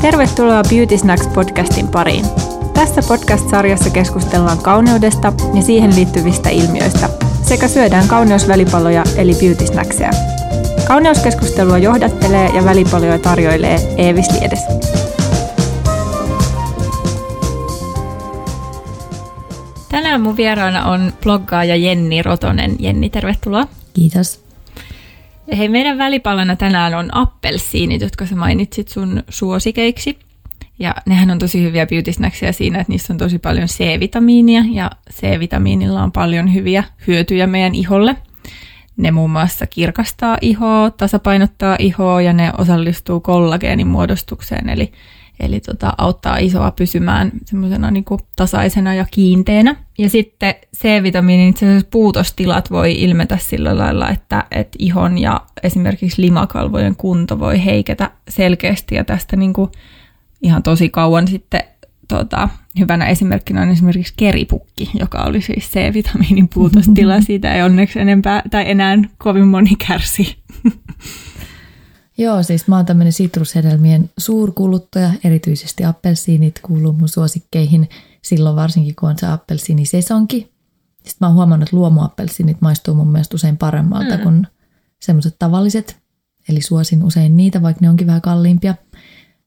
Tervetuloa Beauty Snacks podcastin pariin. Tässä podcast-sarjassa keskustellaan kauneudesta ja siihen liittyvistä ilmiöistä sekä syödään kauneusvälipaloja eli beauty snackseja. Kauneuskeskustelua johdattelee ja välipaloja tarjoilee Eevis Liedes. Tänään mun vieraana on bloggaaja Jenni Rotonen. Jenni, tervetuloa. Kiitos. Hei, meidän välipalana tänään on appelsiinit, jotka sä mainitsit sun suosikeiksi. Ja nehän on tosi hyviä beauty siinä, että niissä on tosi paljon C-vitamiinia ja C-vitamiinilla on paljon hyviä hyötyjä meidän iholle. Ne muun muassa kirkastaa ihoa, tasapainottaa ihoa ja ne osallistuu kollageenin muodostukseen, eli Eli tota, auttaa isoa pysymään semmoisena niin tasaisena ja kiinteänä. Ja sitten C-vitamiinin itse asiassa puutostilat voi ilmetä sillä lailla, että, että ihon ja esimerkiksi limakalvojen kunto voi heiketä selkeästi. Ja tästä niin kuin ihan tosi kauan sitten tota, hyvänä esimerkkinä on esimerkiksi keripukki, joka oli siis C-vitamiinin puutostila. Siitä ei onneksi enempää tai enää kovin moni kärsi. Joo, siis mä oon tämmöinen sitrushedelmien suurkuluttaja, erityisesti appelsiinit kuuluu mun suosikkeihin silloin varsinkin, kun on se appelsiinisesonki. Sitten mä oon huomannut, että luomuappelsiinit maistuu mun mielestä usein paremmalta mm. kuin semmoiset tavalliset. Eli suosin usein niitä, vaikka ne onkin vähän kalliimpia.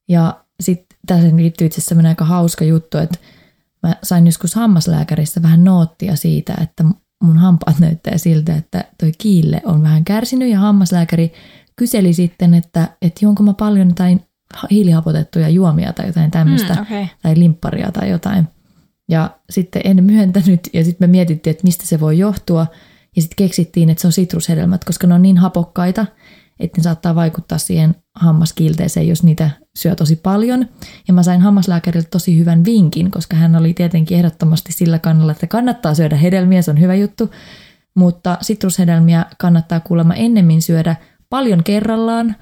Ja sitten tässä liittyy itse asiassa aika hauska juttu, että mä sain joskus hammaslääkäristä vähän noottia siitä, että mun hampaat näyttää siltä, että toi kiille on vähän kärsinyt ja hammaslääkäri kyseli sitten, että, että juonko mä paljon jotain hiilihapotettuja juomia tai jotain tämmöistä, mm, okay. tai limpparia tai jotain. Ja sitten en myöntänyt, ja sitten me mietittiin, että mistä se voi johtua, ja sitten keksittiin, että se on sitrushedelmät, koska ne on niin hapokkaita, että ne saattaa vaikuttaa siihen hammaskilteeseen, jos niitä syö tosi paljon. Ja mä sain hammaslääkäriltä tosi hyvän vinkin, koska hän oli tietenkin ehdottomasti sillä kannalla, että kannattaa syödä hedelmiä, se on hyvä juttu, mutta sitrushedelmiä kannattaa kuulemma ennemmin syödä paljon kerrallaan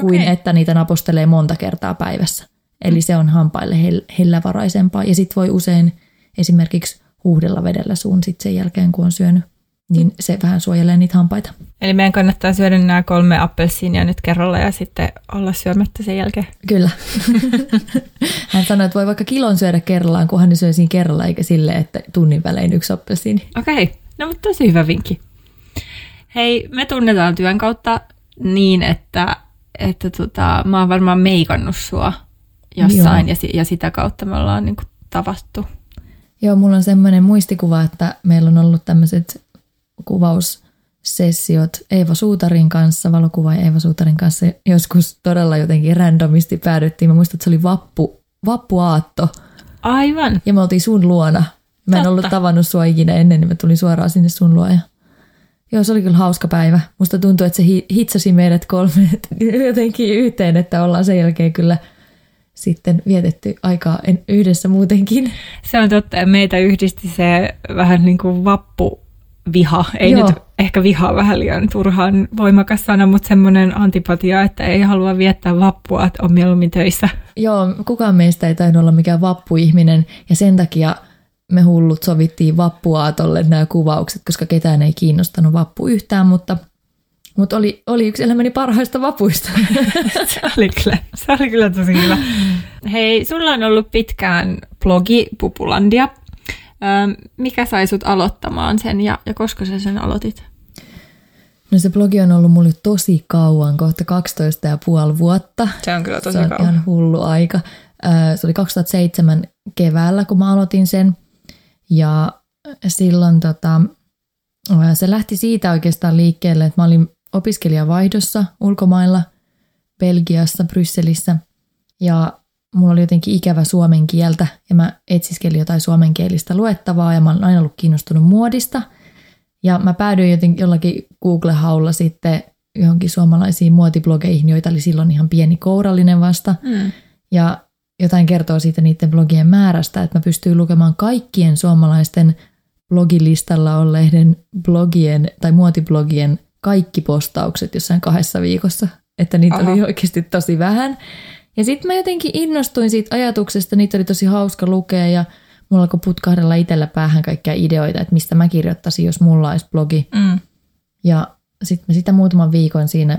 kuin okay. että niitä napostelee monta kertaa päivässä. Eli se on hampaille hellävaraisempaa ja sitten voi usein esimerkiksi huuhdella vedellä suun sit sen jälkeen, kun on syönyt, niin se vähän suojelee niitä hampaita. Eli meidän kannattaa syödä nämä kolme appelsiinia nyt kerralla ja sitten olla syömättä sen jälkeen. Kyllä. Hän sanoi, että voi vaikka kilon syödä kerrallaan, kunhan ne syö siinä kerralla, eikä sille, että tunnin välein yksi appelsiini. Okei, okay. no mutta tosi hyvä vinkki. Hei, me tunnetaan työn kautta niin, että, että tota, mä oon varmaan meikannut sua jossain ja, ja sitä kautta me ollaan niin kuin tavattu. Joo, mulla on semmoinen muistikuva, että meillä on ollut tämmöiset kuvaussessiot Eeva Suutarin kanssa, valokuvaaja Eeva Suutarin kanssa. Joskus todella jotenkin randomisti päädyttiin. Mä muistan, että se oli vappu, vappuaatto. Aivan. Ja me oltiin sun luona. Mä en Totta. ollut tavannut sua ikinä ennen, niin mä tulin suoraan sinne sun luo ja Joo, se oli kyllä hauska päivä. Musta tuntuu, että se hitsasi meidät kolme jotenkin yhteen, että ollaan sen jälkeen kyllä sitten vietetty aikaa yhdessä muutenkin. Se on totta, meitä yhdisti se vähän niin kuin vappu viha, ei Joo. nyt ehkä viha vähän liian turhaan voimakas sana, mutta semmoinen antipatia, että ei halua viettää vappua, että on mieluummin töissä. Joo, kukaan meistä ei tainnut olla mikään vappuihminen ja sen takia me hullut sovittiin vappuaatolle nämä kuvaukset, koska ketään ei kiinnostanut vappu yhtään, mutta, mutta oli, oli yksi elämäni parhaista vapuista. se, oli kyllä, se oli kyllä tosi hyvä. Hei, sulla on ollut pitkään blogi Pupulandia. mikä sai sut aloittamaan sen ja, ja koska sä sen aloitit? No se blogi on ollut mulle tosi kauan, kohta 12 ja puoli vuotta. Se on kyllä tosi se on kauan. ihan hullu aika. Se oli 2007 keväällä, kun mä aloitin sen. Ja silloin tota, se lähti siitä oikeastaan liikkeelle, että mä olin opiskelijavaihdossa ulkomailla, Belgiassa, Brysselissä. Ja mulla oli jotenkin ikävä suomen kieltä ja mä etsiskelin jotain suomenkielistä luettavaa ja mä olen aina ollut kiinnostunut muodista. Ja mä päädyin jotenkin jollakin Google-haulla sitten johonkin suomalaisiin muotiblogeihin, joita oli silloin ihan pieni kourallinen vasta. Mm. Ja jotain kertoo siitä niiden blogien määrästä, että mä pystyin lukemaan kaikkien suomalaisten blogilistalla olleiden blogien tai muotiblogien kaikki postaukset jossain kahdessa viikossa, että niitä Aha. oli oikeasti tosi vähän. Ja sitten mä jotenkin innostuin siitä ajatuksesta, niitä oli tosi hauska lukea ja mulla alkoi putkahdella itsellä päähän kaikkia ideoita, että mistä mä kirjoittaisin, jos mulla olisi blogi. Mm. Ja sitten mä sitä muutaman viikon siinä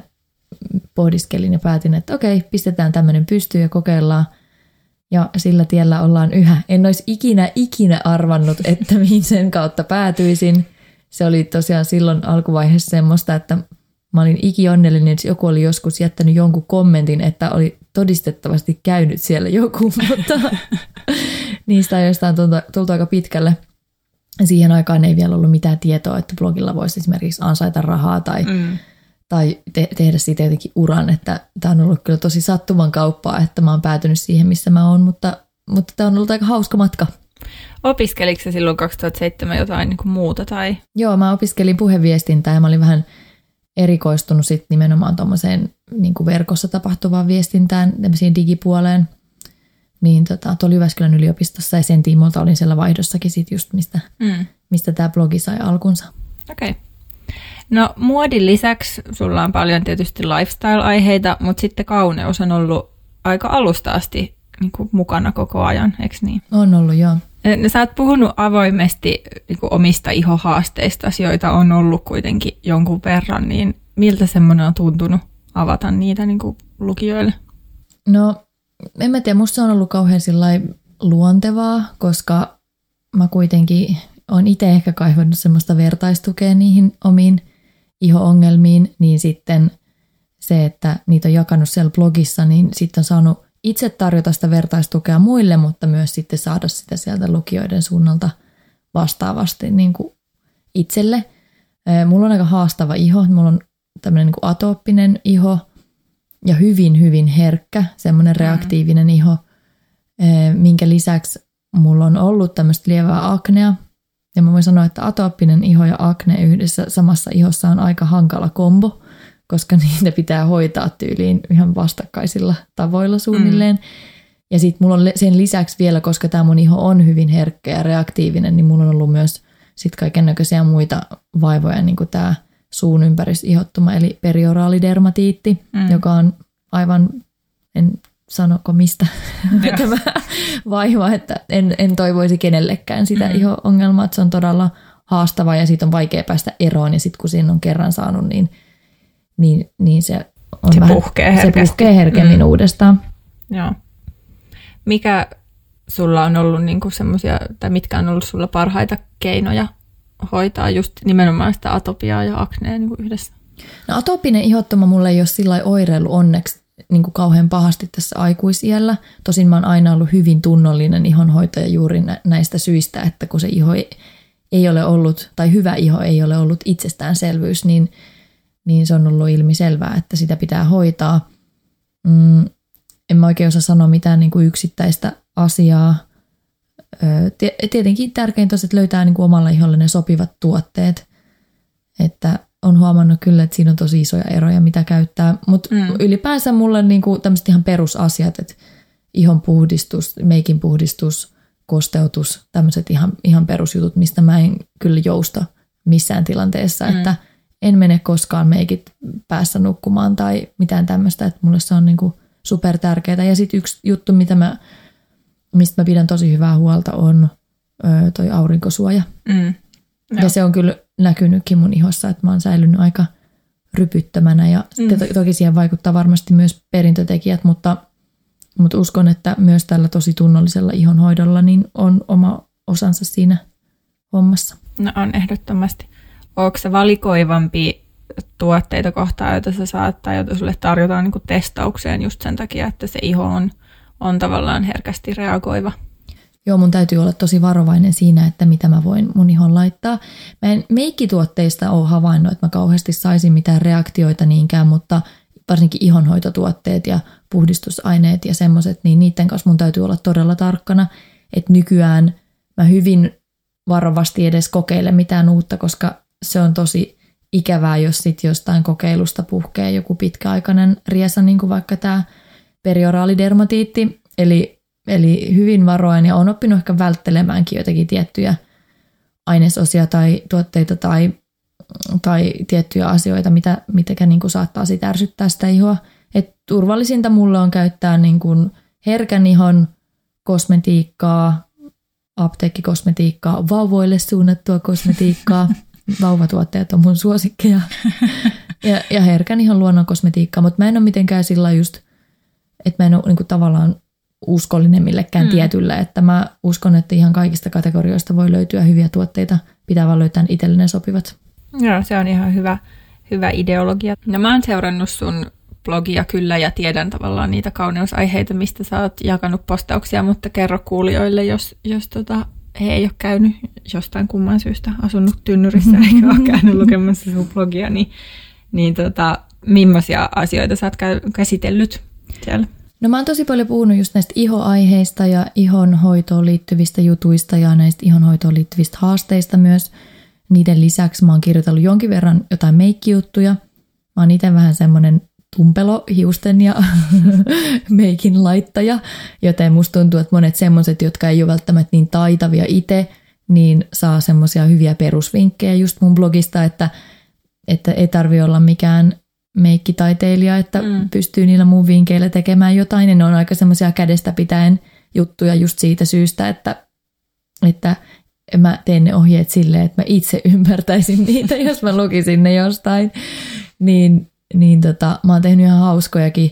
pohdiskelin ja päätin, että okei, pistetään tämmöinen pystyyn ja kokeillaan. Ja sillä tiellä ollaan yhä. En olisi ikinä, ikinä arvannut, että mihin sen kautta päätyisin. Se oli tosiaan silloin alkuvaiheessa semmoista, että mä olin ikionnellinen, että joku oli joskus jättänyt jonkun kommentin, että oli todistettavasti käynyt siellä joku, mutta niistä on tultu, tultu aika pitkälle. Siihen aikaan ei vielä ollut mitään tietoa, että blogilla voisi esimerkiksi ansaita rahaa tai, mm. Tai te- tehdä siitä jotenkin uran. Että tämä on ollut kyllä tosi sattuman kauppaa, että mä oon päätynyt siihen, missä mä oon, mutta, mutta tämä on ollut aika hauska matka. Opiskeliko se silloin 2007 jotain niin kuin muuta? Tai? Joo, mä opiskelin puheviestintää ja mä olin vähän erikoistunut sit nimenomaan tuommoiseen niin verkossa tapahtuvaan viestintään, tämmöiseen digipuoleen. Niin tota, tuolla Jyväskylän yliopistossa ja sen tiimolta olin siellä vaihdossakin sit just, mistä, mm. mistä tämä blogi sai alkunsa. Okei. Okay. No muodin lisäksi sulla on paljon tietysti lifestyle-aiheita, mutta sitten kauneus on ollut aika alusta asti niin kuin mukana koko ajan, eikö niin? On ollut, joo. No, sä oot puhunut avoimesti niin kuin omista ihohaasteista, joita on ollut kuitenkin jonkun verran, niin miltä semmoinen on tuntunut avata niitä niin kuin lukijoille? No, en mä tiedä, musta se on ollut kauhean luontevaa, koska mä kuitenkin on itse ehkä kaivannut semmoista vertaistukea niihin omiin iho-ongelmiin, niin sitten se, että niitä on jakanut siellä blogissa, niin sitten on saanut itse tarjota sitä vertaistukea muille, mutta myös sitten saada sitä sieltä lukijoiden suunnalta vastaavasti niin kuin itselle. Mulla on aika haastava iho, mulla on tämmöinen niin kuin atooppinen iho ja hyvin, hyvin herkkä, semmoinen mm. reaktiivinen iho, minkä lisäksi mulla on ollut tämmöistä lievää aknea. Ja mä voin sanoa, että atooppinen iho ja akne yhdessä samassa ihossa on aika hankala kombo – koska niitä pitää hoitaa tyyliin ihan vastakkaisilla tavoilla suunnilleen. Mm. Ja sitten mulla on sen lisäksi vielä, koska tämä mun iho on hyvin herkkä ja reaktiivinen, niin mulla on ollut myös sit kaiken näköisiä muita vaivoja, niin kuin tämä suun ympäristöihottuma, eli perioraalidermatiitti, mm. joka on aivan, en sanoko mistä tämä vaiva, että en, en toivoisi kenellekään sitä mm. iho-ongelmaa, että se on todella haastava ja siitä on vaikea päästä eroon ja sitten kun siinä on kerran saanut, niin – niin, niin se on se vähän, puhkee herkästi. Se puhkee herkemmin mm. uudestaan. Joo. Mikä sulla on ollut niinku semmoisia, tai mitkä on ollut sulla parhaita keinoja hoitaa just nimenomaan sitä atopiaa ja aknea niinku yhdessä? No atopinen ihottuma mulle ei ole sillä oireillut onneksi niin kuin kauhean pahasti tässä aikuisiellä. Tosin mä oon aina ollut hyvin tunnollinen ihonhoitaja juuri näistä syistä, että kun se iho ei, ole ollut, tai hyvä iho ei ole ollut itsestäänselvyys, niin – niin se on ollut ilmi selvää, että sitä pitää hoitaa. Mm, en mä oikein osaa sanoa mitään niin kuin yksittäistä asiaa. Tietenkin tärkeintä on, että löytää niin kuin omalla iholle ne sopivat tuotteet. Että on huomannut kyllä, että siinä on tosi isoja eroja, mitä käyttää. Mutta mm. ylipäänsä mulle niin kuin tämmöiset ihan perusasiat, että ihon puhdistus, meikin puhdistus, kosteutus, tämmöiset ihan, ihan perusjutut, mistä mä en kyllä jousta missään tilanteessa. Mm. Että en mene koskaan meikit päässä nukkumaan tai mitään tämmöistä, että mulle se on niin kuin super tärkeää. Ja sitten yksi juttu, mitä mä, mistä mä pidän tosi hyvää huolta, on ö, toi aurinkosuoja. Mm. Ja se on kyllä näkynytkin mun ihossa, että mä oon säilynyt aika rypyttämänä ja mm. to- toki siihen vaikuttaa varmasti myös perintötekijät, mutta, mutta uskon, että myös tällä tosi tunnollisella ihonhoidolla niin on oma osansa siinä hommassa. No on ehdottomasti onko se valikoivampi tuotteita kohtaan, joita sä saat tai joita sulle tarjotaan niin testaukseen just sen takia, että se iho on, on tavallaan herkästi reagoiva? Joo, mun täytyy olla tosi varovainen siinä, että mitä mä voin mun ihon laittaa. Mä en meikkituotteista ole havainnut, että mä kauheasti saisin mitään reaktioita niinkään, mutta varsinkin ihonhoitotuotteet ja puhdistusaineet ja semmoiset, niin niiden kanssa mun täytyy olla todella tarkkana, että nykyään mä hyvin varovasti edes kokeile mitään uutta, koska se on tosi ikävää, jos sit jostain kokeilusta puhkee joku pitkäaikainen riesa, niin kuin vaikka tämä perioraalidermatiitti, eli, eli hyvin varoen ja on oppinut ehkä välttelemäänkin jotakin tiettyjä ainesosia tai tuotteita tai, tai tiettyjä asioita, mitä, mitkä niin kuin saattaa sit ärsyttää sitä ihoa. Et turvallisinta mulle on käyttää niin kuin herkän ihon kosmetiikkaa, apteekkikosmetiikkaa, vauvoille suunnattua kosmetiikkaa – vauvatuotteet on mun suosikkeja. ja, ja herkän ihan luonnon kosmetiikkaa, mutta mä en ole mitenkään sillä just, että mä en ole niin kuin, tavallaan uskollinen millekään mm. tietylle, että mä uskon, että ihan kaikista kategorioista voi löytyä hyviä tuotteita, pitää vaan löytää itsellinen sopivat. Joo, se on ihan hyvä, hyvä ideologia. No mä oon seurannut sun blogia kyllä ja tiedän tavallaan niitä kauneusaiheita, mistä sä oot jakanut postauksia, mutta kerro kuulijoille, jos, jos tota, he ei ole käynyt jostain kumman syystä asunut tynnyrissä eikä ole käynyt lukemassa sun blogia, niin, niin tota, millaisia asioita sä oot käsitellyt siellä? No mä oon tosi paljon puhunut just näistä ihoaiheista ja ihonhoitoon liittyvistä jutuista ja näistä ihonhoitoon liittyvistä haasteista myös. Niiden lisäksi mä oon kirjoitellut jonkin verran jotain meikkijuttuja. Mä oon itse vähän semmoinen tumpelo hiusten ja meikin laittaja, joten musta tuntuu, että monet semmoiset, jotka ei ole välttämättä niin taitavia itse, niin saa semmoisia hyviä perusvinkkejä just mun blogista, että, että ei tarvi olla mikään meikkitaiteilija, että mm. pystyy niillä mun vinkkeillä tekemään jotain. Ja ne on aika semmoisia kädestä pitäen juttuja just siitä syystä, että, että mä teen ne ohjeet silleen, että mä itse ymmärtäisin niitä, jos mä lukisin ne jostain. Niin, niin tota, mä oon tehnyt ihan hauskojakin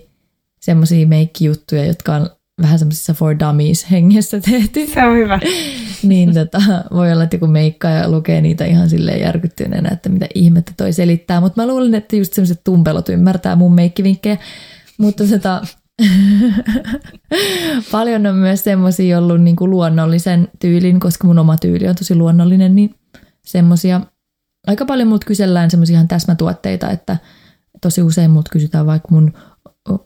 semmoisia meikkijuttuja, jotka on vähän semmoisessa for dummies hengessä tehty. Se on hyvä. niin tota, voi olla, että joku meikkaa ja lukee niitä ihan silleen järkyttyneenä, että mitä ihmettä toi selittää. Mutta mä luulen, että just semmoiset tumpelot ymmärtää mun meikkivinkkejä. Mutta tota, paljon on myös semmoisia ollut niin kuin luonnollisen tyylin, koska mun oma tyyli on tosi luonnollinen, niin semmoisia, aika paljon mut kysellään semmoisia ihan täsmätuotteita, että tosi usein mut kysytään vaikka mun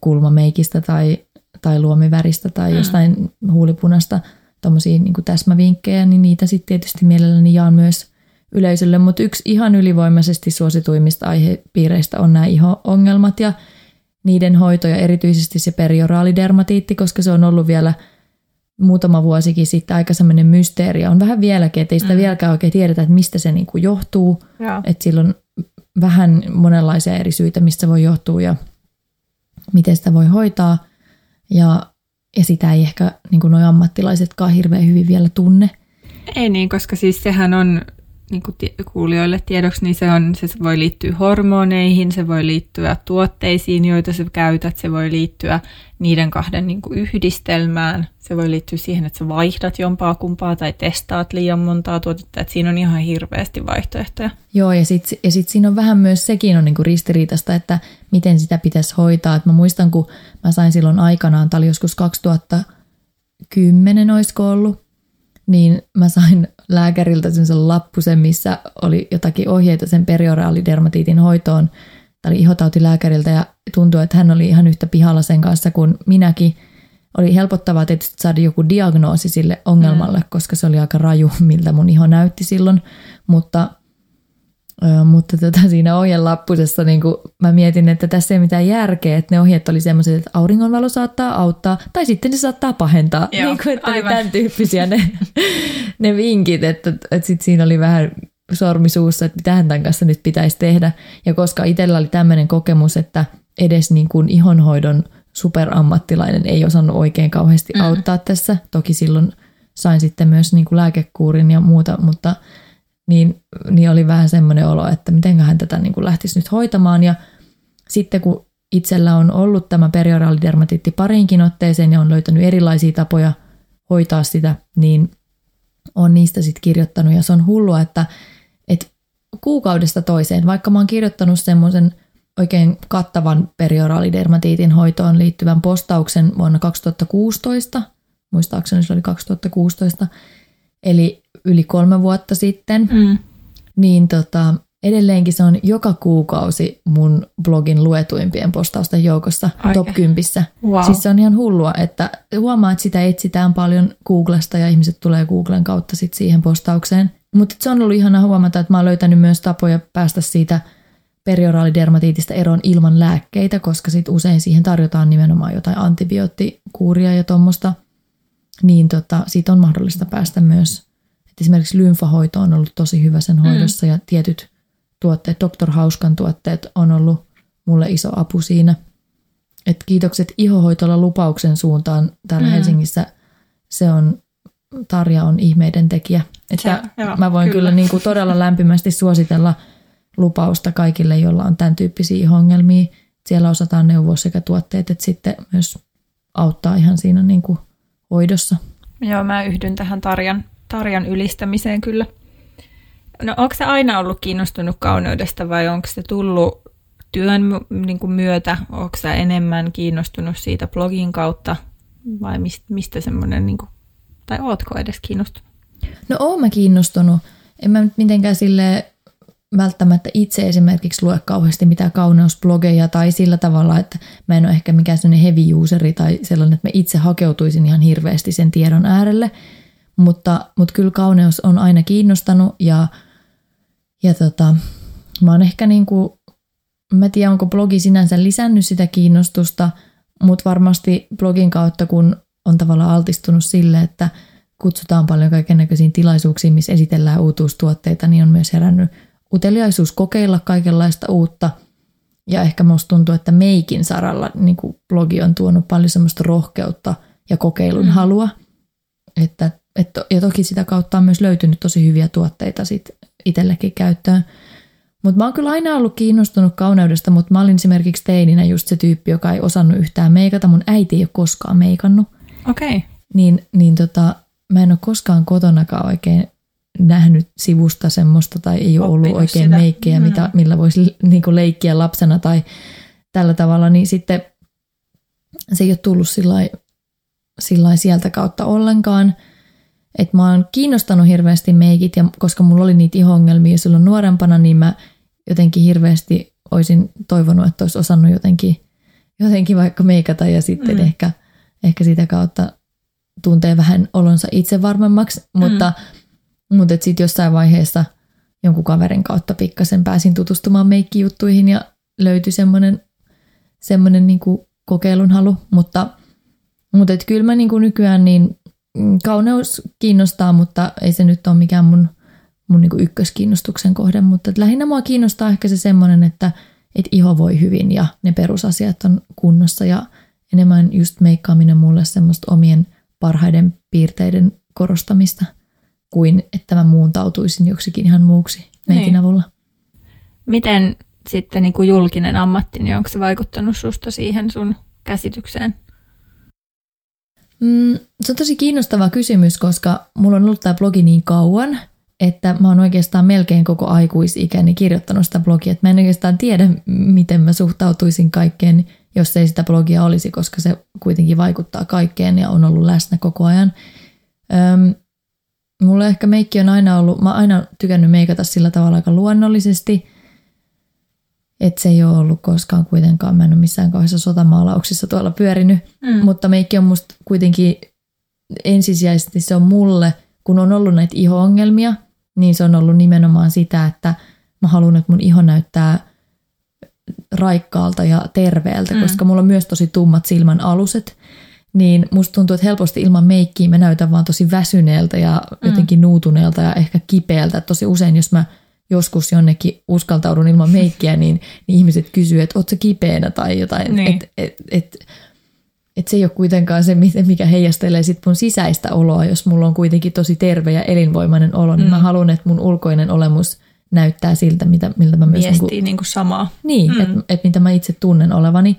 kulmameikistä tai tai luomiväristä tai mm. jostain huulipunasta tuommoisia niin täsmävinkkejä, niin niitä sitten tietysti mielelläni jaan myös yleisölle. Mutta yksi ihan ylivoimaisesti suosituimmista aihepiireistä on nämä iho-ongelmat ja niiden hoito ja erityisesti se perioraalidermatiitti, koska se on ollut vielä muutama vuosikin sitten aika semmoinen mysteeri. On vähän vieläkin, että ei sitä mm. vieläkään oikein tiedetä, että mistä se niinku johtuu. Että sillä on vähän monenlaisia eri syitä, mistä se voi johtua ja miten sitä voi hoitaa – ja, ja sitä ei ehkä niin nuo ammattilaisetkaan hirveän hyvin vielä tunne. Ei niin, koska siis sehän on niin kuin kuulijoille tiedoksi, niin se, on, se voi liittyä hormoneihin, se voi liittyä tuotteisiin, joita sä käytät, se voi liittyä niiden kahden niin kuin yhdistelmään, se voi liittyä siihen, että sä vaihdat jompaa kumpaa tai testaat liian montaa tuotetta, että siinä on ihan hirveästi vaihtoehtoja. Joo, ja sitten ja sit siinä on vähän myös sekin on niin kuin ristiriitasta, että miten sitä pitäisi hoitaa. Et mä muistan, kun mä sain silloin aikanaan, tämä oli joskus 2010 olisiko ollut, niin mä sain lääkäriltä sen lappusen, missä oli jotakin ohjeita sen perioraalidermatiitin hoitoon. Tämä oli ihotautilääkäriltä ja tuntui, että hän oli ihan yhtä pihalla sen kanssa kuin minäkin. Oli helpottavaa tietysti saada joku diagnoosi sille ongelmalle, mm. koska se oli aika raju, miltä mun iho näytti silloin. Mutta mutta tota, siinä ohjelappusessa niin mä mietin, että tässä ei mitään järkeä, että ne ohjeet oli semmoiset, että auringonvalo saattaa auttaa, tai sitten se saattaa pahentaa. Joo, niin kuin, että aivan. tämän tyyppisiä ne, ne vinkit, että, että sit siinä oli vähän sormisuussa, että mitä tämän kanssa nyt pitäisi tehdä. Ja koska itsellä oli tämmöinen kokemus, että edes niin kuin ihonhoidon superammattilainen ei osannut oikein kauheasti mm. auttaa tässä. Toki silloin sain sitten myös niin kuin lääkekuurin ja muuta, mutta – niin, niin oli vähän semmoinen olo, että mitenköhän tätä niin kuin lähtisi nyt hoitamaan. Ja sitten kun itsellä on ollut tämä perioraalidermatiitti parinkin otteeseen ja on löytänyt erilaisia tapoja hoitaa sitä, niin on niistä sitten kirjoittanut. Ja se on hullua, että, että kuukaudesta toiseen, vaikka mä oon kirjoittanut semmoisen oikein kattavan perioraalidermatiitin hoitoon liittyvän postauksen vuonna 2016, muistaakseni se oli 2016, eli yli kolme vuotta sitten, mm. niin tota, edelleenkin se on joka kuukausi mun blogin luetuimpien postausten joukossa Aike. top 10. Wow. Siis se on ihan hullua, että huomaa, että sitä etsitään paljon Googlesta ja ihmiset tulee Googlen kautta sit siihen postaukseen. Mutta se on ollut ihana huomata, että mä oon löytänyt myös tapoja päästä siitä perioraalidermatiitista eroon ilman lääkkeitä, koska sit usein siihen tarjotaan nimenomaan jotain antibioottikuuria ja tuommoista. Niin tota, siitä on mahdollista päästä myös esimerkiksi lymfahoito on ollut tosi hyvä sen mm. hoidossa mm. ja tietyt tuotteet, Dr. Hauskan tuotteet on ollut mulle iso apu siinä. Et kiitokset ihohoitolla lupauksen suuntaan täällä mm. Helsingissä. Se on, Tarja on ihmeiden tekijä. Että se, joo, mä voin kyllä, kyllä niin kuin todella lämpimästi suositella lupausta kaikille, joilla on tämän tyyppisiä ongelmia. Siellä osataan neuvoa sekä tuotteet että sitten myös auttaa ihan siinä niin kuin hoidossa. Joo, mä yhdyn tähän Tarjan, Tarjan ylistämiseen kyllä. No onko se aina ollut kiinnostunut kauneudesta vai onko se tullut työn niin kuin myötä? Onko se enemmän kiinnostunut siitä blogin kautta vai mistä, semmoinen, niin kuin, tai ootko edes kiinnostunut? No oon mä kiinnostunut. En mä nyt mitenkään sille välttämättä itse esimerkiksi lue kauheasti mitään kauneusblogeja tai sillä tavalla, että mä en ole ehkä mikään sellainen heavy useri tai sellainen, että mä itse hakeutuisin ihan hirveästi sen tiedon äärelle. Mutta, mutta kyllä kauneus on aina kiinnostanut ja, ja tota, mä oon ehkä niin kuin, mä tiedän onko blogi sinänsä lisännyt sitä kiinnostusta, mutta varmasti blogin kautta kun on tavallaan altistunut sille, että kutsutaan paljon kaikennäköisiin tilaisuuksiin, missä esitellään uutuustuotteita, niin on myös herännyt uteliaisuus kokeilla kaikenlaista uutta. Ja ehkä musta tuntuu, että meikin saralla niin blogi on tuonut paljon semmoista rohkeutta ja kokeilun mm. halua. Että, et, ja toki sitä kautta on myös löytynyt tosi hyviä tuotteita sit itsellekin käyttöön. Mutta mä oon kyllä aina ollut kiinnostunut kauneudesta, mutta mä olin esimerkiksi teininä just se tyyppi, joka ei osannut yhtään meikata. Mun äiti ei ole koskaan meikannut. Okei. Okay. Niin, niin tota, mä en ole koskaan kotonakaan oikein nähnyt sivusta semmoista tai ei ole Oppinut ollut oikein sitä. meikkejä, mm. mitä, millä voisi niin kuin leikkiä lapsena tai tällä tavalla, niin sitten se ei ole tullut sillä sieltä kautta ollenkaan. Että mä oon kiinnostanut hirveästi meikit, ja koska mulla oli niitä ihongelmia silloin nuorempana, niin mä jotenkin hirveästi olisin toivonut, että olisi osannut jotenkin, jotenkin vaikka meikata ja sitten mm. ehkä, ehkä sitä kautta tuntee vähän olonsa itse varmemmaksi, mutta mm mutta sitten jossain vaiheessa jonkun kaverin kautta pikkasen pääsin tutustumaan meikkijuttuihin ja löytyi semmoinen semmoinen niinku kokeilun halu, mutta, mutta et kyllä mä niinku nykyään niin kauneus kiinnostaa, mutta ei se nyt ole mikään mun, mun niinku ykköskiinnostuksen kohde, mutta lähinnä mua kiinnostaa ehkä se semmoinen, että et iho voi hyvin ja ne perusasiat on kunnossa ja enemmän just meikkaaminen mulle semmoista omien parhaiden piirteiden korostamista – kuin että mä muuntautuisin joksikin ihan muuksi meikin niin. avulla. Miten sitten niin kuin julkinen ammatti, niin onko se vaikuttanut susta siihen sun käsitykseen? Mm, se on tosi kiinnostava kysymys, koska mulla on ollut tämä blogi niin kauan, että mä oon oikeastaan melkein koko aikuisikäni kirjoittanut sitä blogia. Että mä en oikeastaan tiedä, miten mä suhtautuisin kaikkeen, jos ei sitä blogia olisi, koska se kuitenkin vaikuttaa kaikkeen ja on ollut läsnä koko ajan. Öm, Mulla ehkä meikki on aina ollut, mä oon aina tykännyt meikata sillä tavalla aika luonnollisesti, että se ei ole ollut koskaan kuitenkaan, mä en ole missään kauheassa sotamaalauksissa tuolla pyörinyt, mm. mutta meikki on musta kuitenkin ensisijaisesti se on mulle, kun on ollut näitä iho-ongelmia, niin se on ollut nimenomaan sitä, että mä haluan, että mun iho näyttää raikkaalta ja terveeltä, mm. koska mulla on myös tosi tummat silmän aluset, niin musta tuntuu, että helposti ilman meikkiä mä näytän vaan tosi väsyneeltä ja mm. jotenkin nuutuneelta ja ehkä kipeältä. Tosi usein, jos mä joskus jonnekin uskaltaudun ilman meikkiä, niin, niin ihmiset kysyy, että ootko kipeänä tai jotain. Niin. Että et, et, et se ei ole kuitenkaan se, mikä heijastelee sit mun sisäistä oloa, jos mulla on kuitenkin tosi terve ja elinvoimainen olo, niin mm. mä haluan, että mun ulkoinen olemus näyttää siltä, mitä, miltä mä myös... Viestii niin kuin, niin kuin samaa. Niin, mm. että et mitä mä itse tunnen olevani.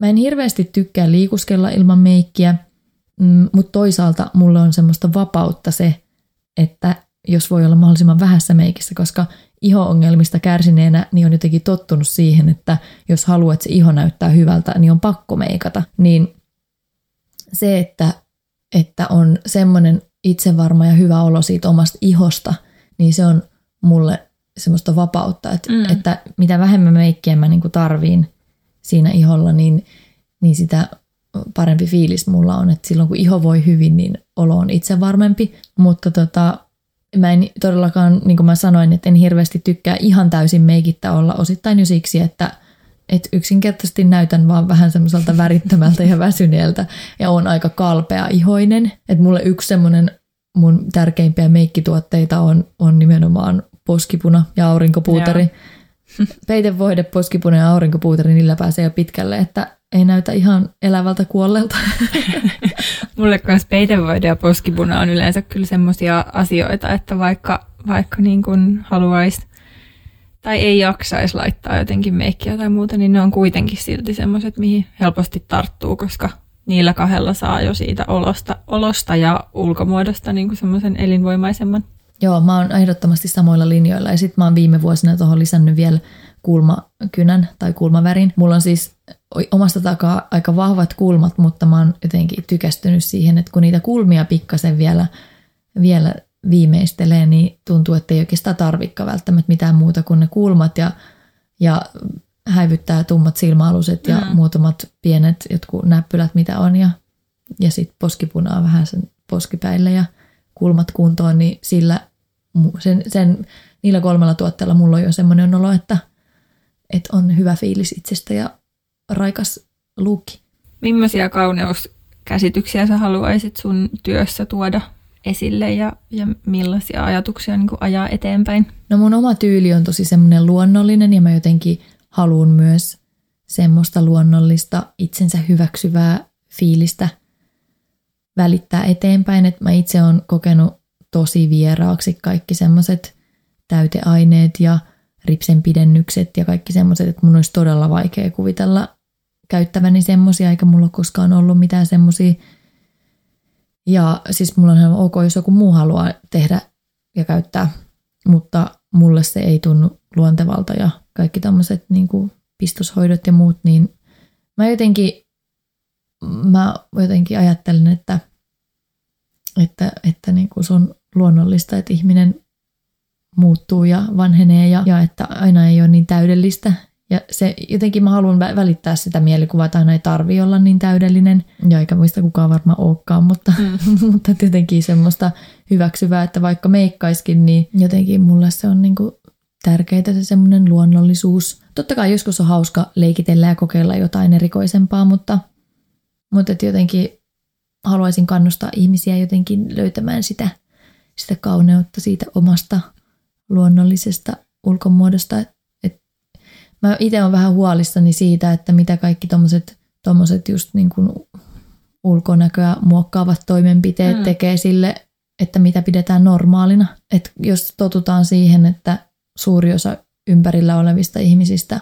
Mä en hirveästi tykkää liikuskella ilman meikkiä, mm, mutta toisaalta mulle on semmoista vapautta se, että jos voi olla mahdollisimman vähässä meikissä, koska iho-ongelmista kärsineenä niin on jotenkin tottunut siihen, että jos haluat, että se iho näyttää hyvältä, niin on pakko meikata. Niin se, että, että on semmoinen itsevarma ja hyvä olo siitä omasta ihosta, niin se on mulle semmoista vapautta, että, mm. että mitä vähemmän meikkiä mä niin tarviin, siinä iholla, niin, niin sitä parempi fiilis mulla on, että silloin kun iho voi hyvin, niin olo on itse varmempi, mutta tota, mä en todellakaan, niin kuin mä sanoin, että en hirveästi tykkää ihan täysin meikittä olla osittain jo siksi, että et yksinkertaisesti näytän vaan vähän semmoiselta värittömältä ja väsyneeltä ja on aika kalpea ihoinen. Että mulle yksi semmoinen mun tärkeimpiä meikkituotteita on, on nimenomaan poskipuna ja aurinkopuuteri. Yeah peitevoide, poskipune ja aurinkopuuteri, niillä pääsee jo pitkälle, että ei näytä ihan elävältä kuolleelta. Mulle myös peitevoide ja poskipuna on yleensä kyllä semmoisia asioita, että vaikka, vaikka niin kuin haluaisi tai ei jaksaisi laittaa jotenkin meikkiä tai muuta, niin ne on kuitenkin silti semmoiset, mihin helposti tarttuu, koska niillä kahdella saa jo siitä olosta, olosta ja ulkomuodosta niin semmoisen elinvoimaisemman. Joo, mä oon ehdottomasti samoilla linjoilla ja sitten mä oon viime vuosina tuohon lisännyt vielä kulmakynän tai kulmavärin. Mulla on siis omasta takaa aika vahvat kulmat, mutta mä oon jotenkin tykästynyt siihen, että kun niitä kulmia pikkasen vielä, vielä viimeistelee, niin tuntuu, että ei oikeastaan tarvikka välttämättä mitään muuta kuin ne kulmat ja, ja häivyttää tummat silmäaluset ja mm. muutamat pienet jotkut näppylät, mitä on ja, ja sitten poskipunaa vähän sen poskipäille ja kulmat kuntoon, niin sillä sen, sen, niillä kolmella tuotteella mulla on jo semmoinen olo, että, että on hyvä fiilis itsestä ja raikas luukki. Millaisia kauneuskäsityksiä sä haluaisit sun työssä tuoda esille ja, ja millaisia ajatuksia niin ajaa eteenpäin? No mun oma tyyli on tosi semmoinen luonnollinen ja mä jotenkin haluan myös semmoista luonnollista itsensä hyväksyvää fiilistä välittää eteenpäin. Että mä itse olen kokenut tosi vieraaksi kaikki semmoiset täyteaineet ja ripsenpidennykset ja kaikki semmoiset, että mun olisi todella vaikea kuvitella käyttäväni semmoisia, eikä mulla koskaan ollut mitään semmoisia. Ja siis mulla on ihan ok, jos joku muu haluaa tehdä ja käyttää, mutta mulle se ei tunnu luontevalta ja kaikki tämmöiset niin pistoshoidot ja muut, niin mä jotenkin, mä jotenkin ajattelen, että, että, että niin kuin se on luonnollista, että ihminen muuttuu ja vanhenee ja, ja että aina ei ole niin täydellistä. Ja se, jotenkin mä haluan välittää sitä mielikuvaa, että aina ei tarvi olla niin täydellinen. Ja eikä muista kukaan varmaan olekaan, mutta, mm. mutta jotenkin semmoista hyväksyvää, että vaikka meikkaiskin, niin jotenkin mulle se on niinku tärkeää se semmoinen luonnollisuus. Totta kai joskus on hauska leikitellä ja kokeilla jotain erikoisempaa, mutta, mutta jotenkin haluaisin kannustaa ihmisiä jotenkin löytämään sitä, sitä kauneutta siitä omasta luonnollisesta ulkomuodosta. Mä itse olen vähän huolissani siitä, että mitä kaikki tommoset, tommoset just niin kuin ulkonäköä muokkaavat toimenpiteet mm. tekee sille, että mitä pidetään normaalina. Et jos totutaan siihen, että suuri osa ympärillä olevista ihmisistä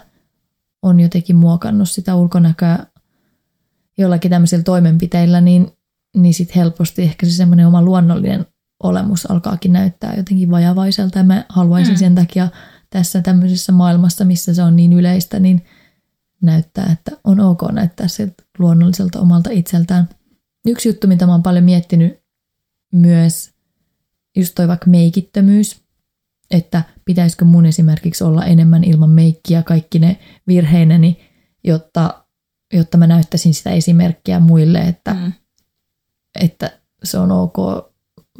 on jotenkin muokannut sitä ulkonäköä jollakin tämmöisillä toimenpiteillä, niin, niin sitten helposti ehkä se semmoinen oma luonnollinen olemus alkaakin näyttää jotenkin vajavaiselta. Ja mä haluaisin mm. sen takia tässä tämmöisessä maailmassa, missä se on niin yleistä, niin näyttää, että on ok näyttää se luonnolliselta omalta itseltään. Yksi juttu, mitä mä oon paljon miettinyt myös, just toi vaikka meikittömyys, että pitäisikö mun esimerkiksi olla enemmän ilman meikkiä kaikki ne virheineni, jotta, jotta mä näyttäisin sitä esimerkkiä muille, että, mm. että se on ok,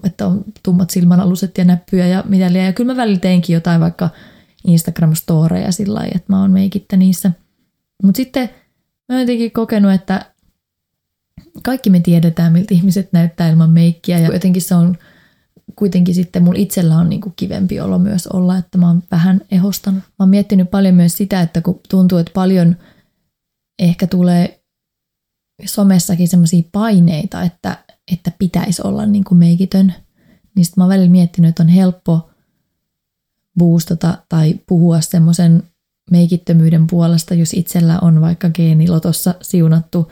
että on tummat silmänaluset ja näppyjä ja mitä liian. Ja kyllä mä välillä teinkin jotain vaikka Instagram-storeja sillä lailla, että mä oon meikittä niissä. Mutta sitten mä oon jotenkin kokenut, että kaikki me tiedetään, miltä ihmiset näyttää ilman meikkiä ja jotenkin se on kuitenkin sitten mulla itsellä on niin kuin kivempi olo myös olla, että mä oon vähän ehostanut. Mä oon miettinyt paljon myös sitä, että kun tuntuu, että paljon ehkä tulee somessakin semmoisia paineita, että, että pitäisi olla niin kuin meikitön, niin sitten mä oon välillä miettinyt, että on helppo boostata tai puhua semmoisen meikittömyyden puolesta, jos itsellä on vaikka geenilotossa siunattu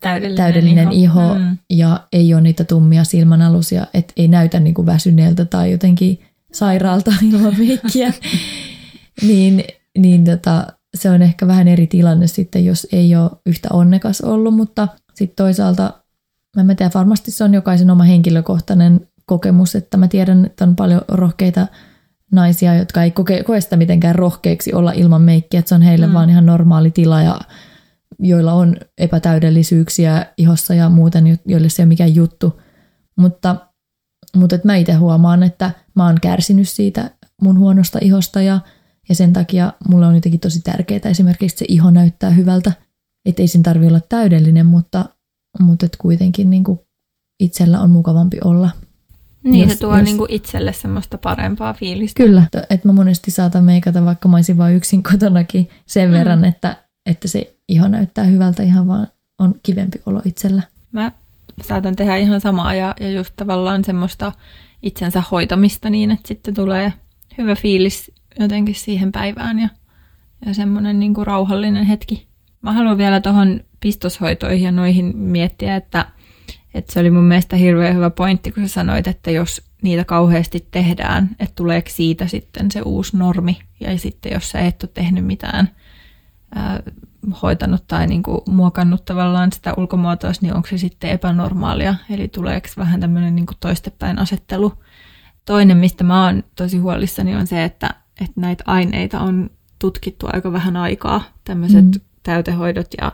täydellinen, täydellinen iho, iho mm. ja ei ole niitä tummia silmänalusia, että ei näytä niin kuin väsyneeltä tai jotenkin sairaalta ilman meikkiä, niin, niin tota, se on ehkä vähän eri tilanne sitten, jos ei ole yhtä onnekas ollut, mutta sitten toisaalta mä en tiedä, varmasti se on jokaisen oma henkilökohtainen kokemus, että mä tiedän, että on paljon rohkeita naisia, jotka ei koke, koe sitä mitenkään rohkeaksi olla ilman meikkiä, että se on heille mm. vaan ihan normaali tila ja joilla on epätäydellisyyksiä ihossa ja muuten, joille se ei ole mikään juttu. Mutta, mutta että mä itse huomaan, että mä oon kärsinyt siitä mun huonosta ihosta ja, ja sen takia mulle on jotenkin tosi tärkeää esimerkiksi, että se iho näyttää hyvältä. Että ei sen tarvitse olla täydellinen, mutta, mutta että kuitenkin niin kuin itsellä on mukavampi olla. Niin, jos, se tuo jos... niin kuin itselle semmoista parempaa fiilistä. Kyllä, että mä monesti saatan meikata, vaikka mä olisin vain yksin kotonakin sen mm. verran, että, että se iho näyttää hyvältä ihan vaan on kivempi olo itsellä. Mä saatan tehdä ihan samaa ja, ja just tavallaan semmoista itsensä hoitamista niin, että sitten tulee hyvä fiilis jotenkin siihen päivään ja, ja semmoinen niin kuin rauhallinen hetki. Mä haluan vielä tuohon pistoshoitoihin ja noihin miettiä, että, että se oli mun mielestä hirveän hyvä pointti, kun sä sanoit, että jos niitä kauheasti tehdään, että tuleeko siitä sitten se uusi normi, ja sitten jos sä et ole tehnyt mitään, ää, hoitanut tai niin kuin muokannut tavallaan sitä ulkomuotoa, niin onko se sitten epänormaalia, eli tuleeko vähän tämmöinen niin toistepäin asettelu. Toinen, mistä mä oon tosi huolissani, on se, että, että näitä aineita on tutkittu aika vähän aikaa. Tämmöiset mm. täytehoidot ja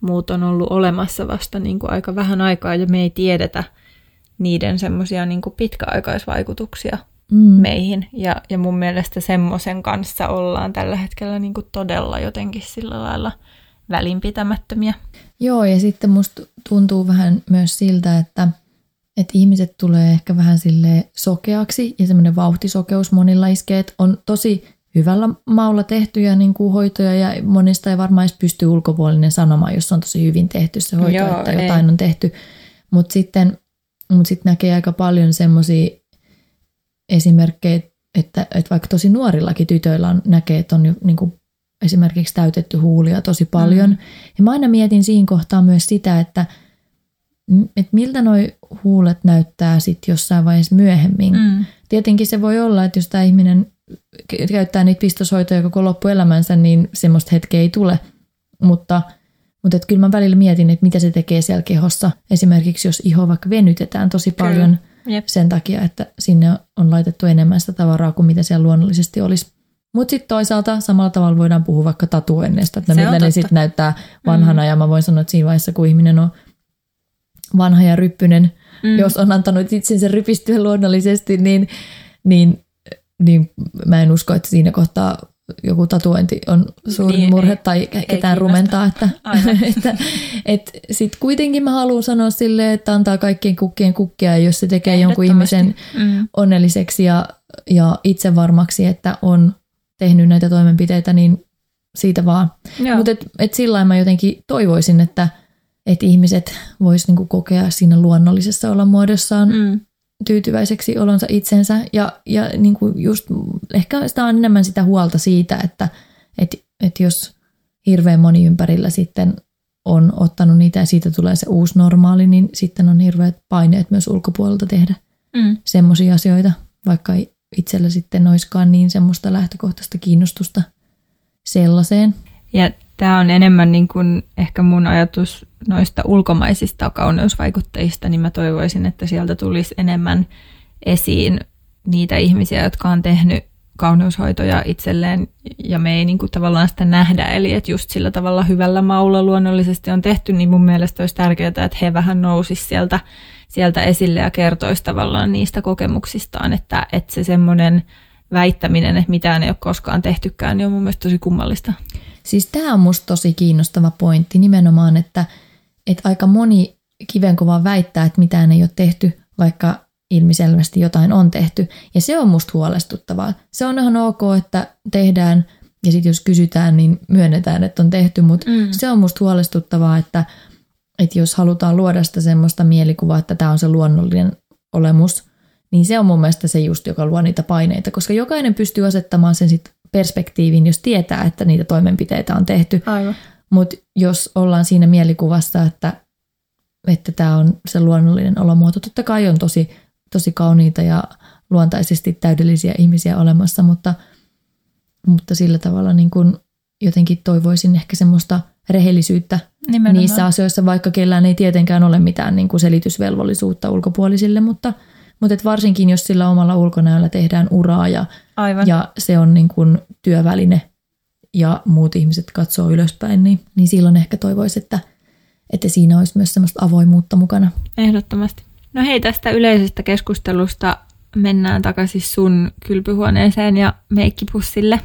muut on ollut olemassa vasta niin kuin aika vähän aikaa, ja me ei tiedetä niiden semmoisia niin pitkäaikaisvaikutuksia mm. meihin. Ja, ja mun mielestä semmoisen kanssa ollaan tällä hetkellä niin kuin todella jotenkin sillä lailla välinpitämättömiä. Joo, ja sitten musta tuntuu vähän myös siltä, että, että ihmiset tulee ehkä vähän sille sokeaksi ja semmoinen vauhtisokeus monilla iskee, että on tosi hyvällä maulla tehtyjä niin kuin hoitoja ja monista ei varmaan edes pysty ulkopuolinen sanomaan, jos on tosi hyvin tehty se hoito, Joo, että ei. jotain on tehty. Mutta sitten, mut sitten näkee aika paljon semmoisia esimerkkejä, että, että vaikka tosi nuorillakin tytöillä on, näkee, että on jo, niin kuin esimerkiksi täytetty huulia tosi paljon. Mm. Ja mä aina mietin siinä kohtaa myös sitä, että, että miltä noi huulet näyttää sitten jossain vaiheessa myöhemmin. Mm. Tietenkin se voi olla, että jos tämä ihminen käyttää niitä pistoshoitoja koko loppuelämänsä, niin semmoista hetkeä ei tule. Mutta, mutta et kyllä mä välillä mietin, että mitä se tekee siellä kehossa. Esimerkiksi jos iho vaikka venytetään tosi paljon – Jep. sen takia, että sinne on laitettu enemmän sitä tavaraa kuin mitä siellä luonnollisesti olisi. Mutta sitten toisaalta samalla tavalla voidaan puhua vaikka tatuenneista, että millä ne sitten näyttää vanhana. Mm. Ja mä voin sanoa, että siinä vaiheessa, kun ihminen on vanha ja ryppynen, mm. jos on antanut itsensä rypistyä luonnollisesti, niin, niin, niin mä en usko, että siinä kohtaa joku tatuointi on suuri niin, murhe ei, tai ketään kiinnosta. rumentaa. Että, että, että sit kuitenkin mä haluan sanoa sille, että antaa kaikkien kukkien kukkia, jos se tekee jonkun ihmisen mm. onnelliseksi ja, ja itsevarmaksi, että on tehnyt näitä toimenpiteitä, niin siitä vaan. Mutta et, et sillä mä jotenkin toivoisin, että et ihmiset vois niinku kokea siinä luonnollisessa olomuodossaan mm tyytyväiseksi olonsa itsensä ja, ja niin kuin just ehkä sitä on enemmän sitä huolta siitä, että et, et jos hirveän moni ympärillä sitten on ottanut niitä ja siitä tulee se uusi normaali, niin sitten on hirveät paineet myös ulkopuolelta tehdä mm. semmoisia asioita, vaikka itsellä sitten olisikaan niin semmoista lähtökohtaista kiinnostusta sellaiseen. Ja tämä on enemmän niin kuin ehkä mun ajatus noista ulkomaisista kauneusvaikutteista, niin mä toivoisin, että sieltä tulisi enemmän esiin niitä ihmisiä, jotka on tehnyt kauneushoitoja itselleen ja me ei niin kuin tavallaan sitä nähdä. Eli että just sillä tavalla hyvällä maulla luonnollisesti on tehty, niin mun mielestä olisi tärkeää, että he vähän nousisi sieltä, sieltä esille ja kertoisi tavallaan niistä kokemuksistaan, että, että se semmoinen väittäminen, että mitään ei ole koskaan tehtykään, niin on mun mielestä tosi kummallista. Siis tämä on musta tosi kiinnostava pointti nimenomaan, että, että aika moni kivenkova väittää, että mitään ei ole tehty, vaikka ilmiselvästi jotain on tehty. Ja se on musta huolestuttavaa. Se on ihan ok, että tehdään ja sitten jos kysytään, niin myönnetään, että on tehty, mutta mm. se on musta huolestuttavaa, että, että jos halutaan luoda sitä semmoista mielikuvaa, että tämä on se luonnollinen olemus, niin se on mun mielestä se just, joka luo niitä paineita, koska jokainen pystyy asettamaan sen sit perspektiivin, jos tietää, että niitä toimenpiteitä on tehty. Mutta jos ollaan siinä mielikuvassa, että että tämä on se luonnollinen olomuoto. Totta kai on tosi, tosi kauniita ja luontaisesti täydellisiä ihmisiä olemassa, mutta, mutta sillä tavalla niin kun jotenkin toivoisin ehkä semmoista rehellisyyttä Nimenomaan. niissä asioissa, vaikka kellään ei tietenkään ole mitään niin kuin selitysvelvollisuutta ulkopuolisille, mutta – mutta et varsinkin, jos sillä omalla ulkonäöllä tehdään uraa ja, Aivan. ja se on niin kuin työväline ja muut ihmiset katsoo ylöspäin, niin, niin silloin ehkä toivoisi, että, että siinä olisi myös semmoista avoimuutta mukana. Ehdottomasti. No hei, tästä yleisestä keskustelusta mennään takaisin sun kylpyhuoneeseen ja meikkipussille.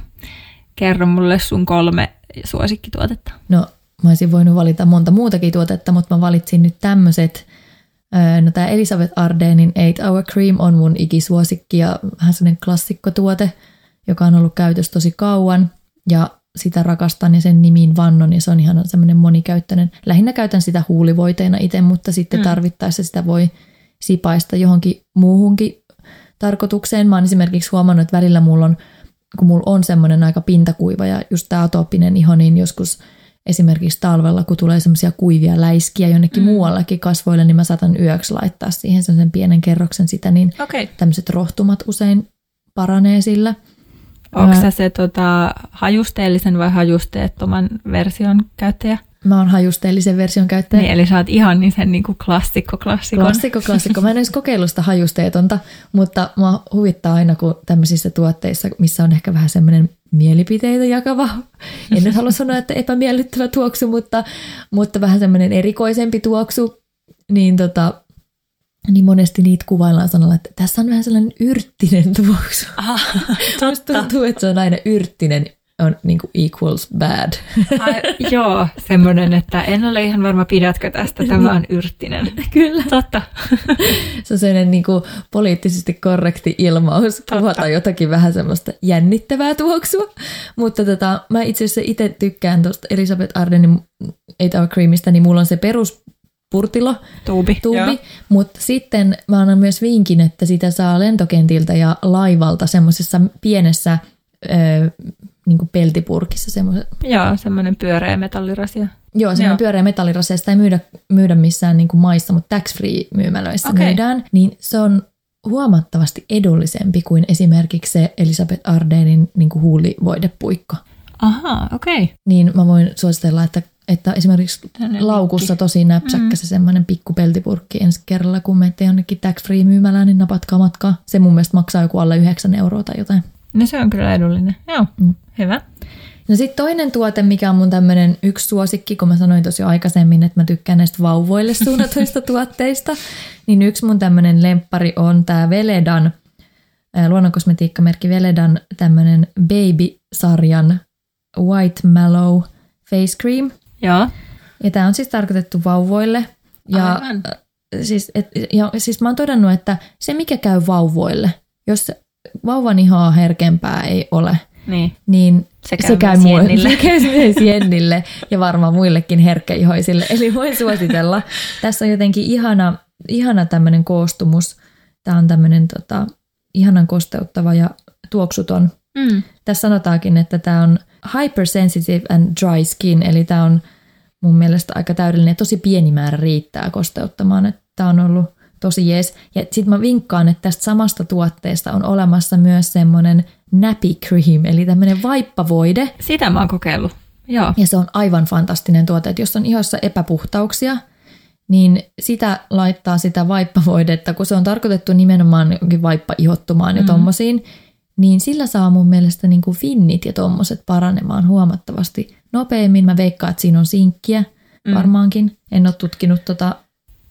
Kerro mulle sun kolme suosikkituotetta. No, mä olisin voinut valita monta muutakin tuotetta, mutta mä valitsin nyt tämmöiset – No tämä Elisabeth Ardenin 8 Hour Cream on mun ikisuosikki ja vähän sellainen klassikkotuote, joka on ollut käytössä tosi kauan ja sitä rakastan ja sen nimiin vannon ja se on ihan semmoinen monikäyttöinen. Lähinnä käytän sitä huulivoiteena itse, mutta sitten mm. tarvittaessa sitä voi sipaista johonkin muuhunkin tarkoitukseen. Mä oon esimerkiksi huomannut, että välillä mulla on kun mulla on semmoinen aika pintakuiva ja just tämä atooppinen iho, niin joskus esimerkiksi talvella, kun tulee semmoisia kuivia läiskiä jonnekin mm. muuallakin kasvoille, niin mä saatan yöksi laittaa siihen sen pienen kerroksen sitä, niin okay. tämmöiset rohtumat usein paranee sillä. Onko sä se tota, hajusteellisen vai hajusteettoman version käyttäjä? Mä oon hajusteellisen version käyttäjä. Niin, eli sä oot ihan niin sen niin kuin klassikko klassikko. Klassikko klassikko. Mä en edes kokeillut sitä hajusteetonta, mutta mä huvittaa aina, kun tämmöisissä tuotteissa, missä on ehkä vähän semmoinen mielipiteitä jakava. En nyt halua sanoa, että epämiellyttävä tuoksu, mutta, mutta vähän semmoinen erikoisempi tuoksu. Niin tota, niin monesti niitä kuvaillaan sanalla, että tässä on vähän sellainen yrttinen tuoksu. Aha, totta. tuntuu, että se on aina yrttinen on niin kuin equals bad. Ai, joo, semmoinen, että en ole ihan varma, pidätkö tästä, tämä on yrttinen. Kyllä. Totta. se on sellainen niin kuin poliittisesti korrekti ilmaus, Totta. kuvata jotakin vähän semmoista jännittävää tuoksua. Mutta tota, mä itse asiassa itse tykkään tuosta Elisabeth Ardenin Eight Hour Creamista, niin mulla on se perus purtilo, tuubi, tuubi mutta sitten mä annan myös vinkin, että sitä saa lentokentiltä ja laivalta semmoisessa pienessä ö, niin kuin peltipurkissa. Semmoiset. Joo, semmoinen pyöreä metallirasia. Joo, semmoinen Joo. pyöreä metallirasia. Sitä ei myydä, myydä missään niin kuin maissa, mutta tax-free myymälöissä okay. myydään. Niin se on huomattavasti edullisempi kuin esimerkiksi se Elisabeth Ardenin niin kuin huulivoidepuikko. Aha, okei. Okay. Niin mä voin suositella, että että esimerkiksi Tänne laukussa tosi näpsäkkä mm. se semmoinen pikku peltipurkki ensi kerralla, kun menette jonnekin tax-free myymälään, niin napatkaa matkaa. Se mun mielestä maksaa joku alle 9 euroa tai jotain. No se on kyllä edullinen. Joo, mm. hyvä. No sitten toinen tuote, mikä on mun tämmöinen yksi suosikki, kun mä sanoin tosi aikaisemmin, että mä tykkään näistä vauvoille suunnatuista tuotteista, niin yksi mun tämmöinen lemppari on tämä Veledan, luonnonkosmetiikkamerkki Veledan tämmöinen baby-sarjan White Mallow Face Cream. Joo. Ja tämä on siis tarkoitettu vauvoille. Ja, Aivan. Siis, et, ja siis mä oon todennut, että se mikä käy vauvoille, jos vauvan ihoa herkempää ei ole, niin, niin se käy, se käy myös Jennille. Se käy myös Jennille ja varmaan muillekin herkkäihoisille. Eli voin suositella. Tässä on jotenkin ihana, ihana tämmöinen koostumus. Tämä on tämmöinen tota, ihanan kosteuttava ja tuoksuton. Mm. Tässä sanotaankin, että tämä on hypersensitive and dry skin, eli tämä on mun mielestä aika täydellinen. Tosi pieni määrä riittää kosteuttamaan. Tämä on ollut tosi jees. Ja sitten mä vinkkaan, että tästä samasta tuotteesta on olemassa myös semmoinen nappy cream, eli tämmöinen vaippavoide. Sitä mä oon kokeillut, joo. Ja se on aivan fantastinen tuote, että jos on ihossa epäpuhtauksia, niin sitä laittaa sitä vaippavoidetta, kun se on tarkoitettu nimenomaan jonkin vaippaihottumaan mm. ja tommosiin, niin sillä saa mun mielestä niin kuin finnit ja tommoset paranemaan huomattavasti nopeammin. Mä veikkaan, että siinä on sinkkiä mm. varmaankin. En ole tutkinut tota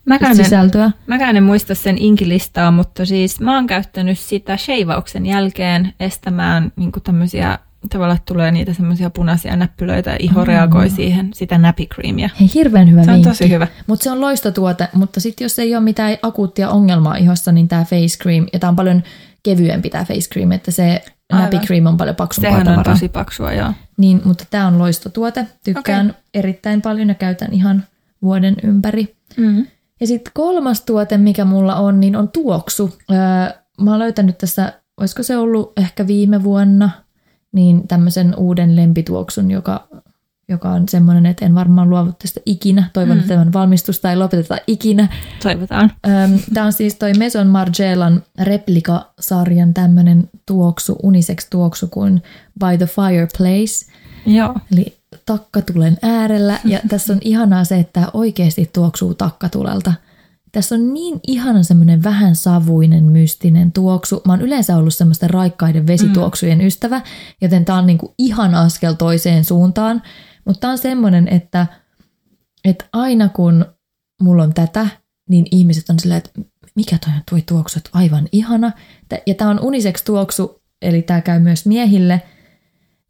Mäkään sisältöä. En, mäkään en muista sen inkilistaa, mutta siis mä oon käyttänyt sitä sheivauksen jälkeen estämään niin tämmöisiä tavallaan tulee niitä semmoisia punaisia näppylöitä ja iho mm. reagoi siihen, sitä nappy-creamia. Hei, hirveän hyvä Se on vinkki. tosi hyvä. Mutta se on loistotuote, mutta sitten jos ei ole mitään akuuttia ongelmaa ihossa, niin tämä face cream, ja tämä on paljon kevyempi tämä face cream, että se nappy cream on paljon paksumpaa Sehän tavaraa. on tosi paksua, joo. Niin, mutta tämä on loistotuote. Tykkään okay. erittäin paljon ja käytän ihan vuoden ympäri. Mm. Ja sitten kolmas tuote, mikä mulla on, niin on tuoksu. Öö, mä oon löytänyt tässä, olisiko se ollut ehkä viime vuonna, niin tämmöisen uuden lempituoksun, joka, joka on semmoinen, että en varmaan luovu tästä ikinä. Toivon, mm. että tämän valmistusta ei lopeteta ikinä. Toivotaan. Tämä on siis toi Maison Margellan replikasarjan tämmöinen tuoksu, unisex tuoksu kuin By the Fireplace. Joo. Eli takkatulen äärellä ja tässä on ihanaa se, että oikeasti tuoksuu takkatulelta. Tässä on niin ihana semmoinen vähän savuinen, mystinen tuoksu. Mä oon yleensä ollut semmoisten raikkaiden vesituoksujen mm. ystävä, joten tää on niinku ihan askel toiseen suuntaan. Mutta tää on semmoinen, että, että aina kun mulla on tätä, niin ihmiset on silleen, että mikä toi on tuo tuoksu, että aivan ihana. Ja tää on unisex tuoksu, eli tää käy myös miehille.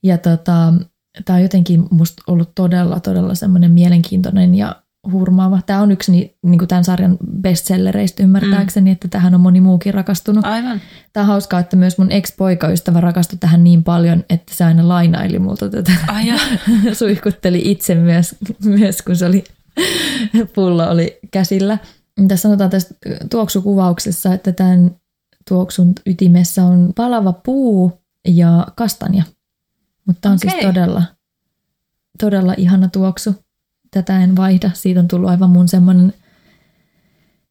Ja tota, tämä on jotenkin musta ollut todella, todella semmoinen mielenkiintoinen ja hurmaava. Tämä on yksi ni, niin kuin tämän sarjan bestsellereistä ymmärtääkseni, mm. että tähän on moni muukin rakastunut. Aivan. Tämä on hauskaa, että myös mun ex-poikaystävä rakastui tähän niin paljon, että se aina lainaili multa tätä. Ai Suihkutteli itse myös, myös, kun se oli, pullo oli käsillä. Tässä sanotaan tästä tuoksukuvauksessa, että tämän tuoksun ytimessä on palava puu, ja kastanja. Mutta on siis Okei. todella, todella ihana tuoksu. Tätä en vaihda. Siitä on tullut aivan mun semmoinen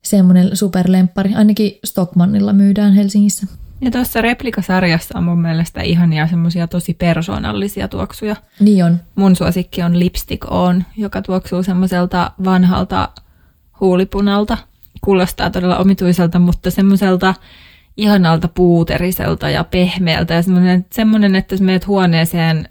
semmoinen superlemppari. Ainakin Stockmannilla myydään Helsingissä. Ja tuossa replikasarjassa on mun mielestä ihania semmoisia tosi persoonallisia tuoksuja. Niin on. Mun suosikki on Lipstick On, joka tuoksuu semmoiselta vanhalta huulipunalta. Kuulostaa todella omituiselta, mutta semmoiselta ihanalta puuteriselta ja pehmeältä. Ja semmoinen, semmoinen, että jos menet huoneeseen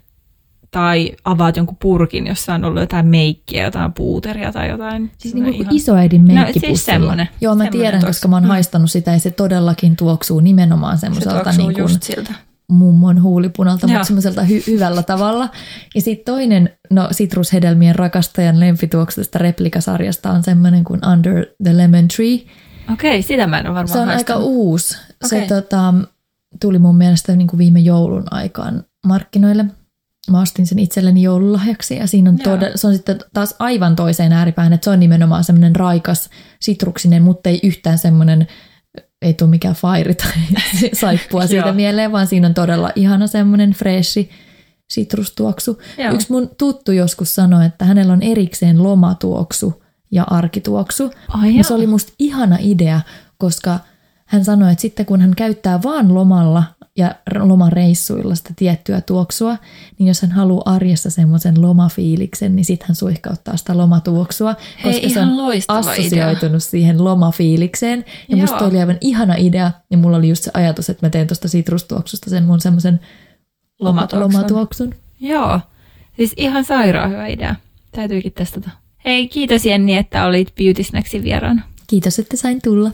tai avaat jonkun purkin, jossa on ollut jotain meikkiä, jotain puuteria tai jotain. Siis semmoinen niin kuin isoäidin No, meikkipussilla. siis semmonen. Joo, mä tiedän, tuoksu. koska mä oon Mm. haistanut sitä ja se todellakin tuoksuu nimenomaan se semmoiselta tuoksuu niin kuin siltä. mummon huulipunalta, Joo. mutta semmoiselta hy- hyvällä tavalla. Ja sitten toinen, no sitrushedelmien rakastajan lempituoksu tästä replikasarjasta on semmoinen kuin Under the Lemon Tree. Okei, sitä mä en varmaan Se on aika haistanut. uusi. Se Okei. tota, tuli mun mielestä niin kuin viime joulun aikaan markkinoille. Mä ostin sen itselleni joululahjaksi ja siinä on Joo. todella, se on sitten taas aivan toiseen ääripäähän, että se on nimenomaan semmoinen raikas, sitruksinen, mutta ei yhtään semmoinen, ei tule mikään fairi tai saippua siitä mieleen, vaan siinä on todella ihana semmoinen freshi sitrustuoksu. Joo. Yksi mun tuttu joskus sanoi, että hänellä on erikseen lomatuoksu ja arkituoksu. Ai Ja se oli musta ihana idea, koska hän sanoi, että sitten kun hän käyttää vaan lomalla ja lomareissuilla sitä tiettyä tuoksua, niin jos hän haluaa arjessa semmoisen lomafiiliksen, niin sitten hän suihkauttaa sitä lomatuoksua, Hei, koska se on assosioitunut siihen lomafiilikseen. Ja Joo. musta oli aivan ihana idea, ja mulla oli just se ajatus, että mä teen tuosta sitrustuoksusta sen mun semmoisen Lomatuoksun. lomatuoksun. Joo, siis ihan sairaan hyvä idea. Täytyykin testata. Hei, kiitos Jenni, että olit Beauty Snacksin vieraana. Kiitos, että sain tulla.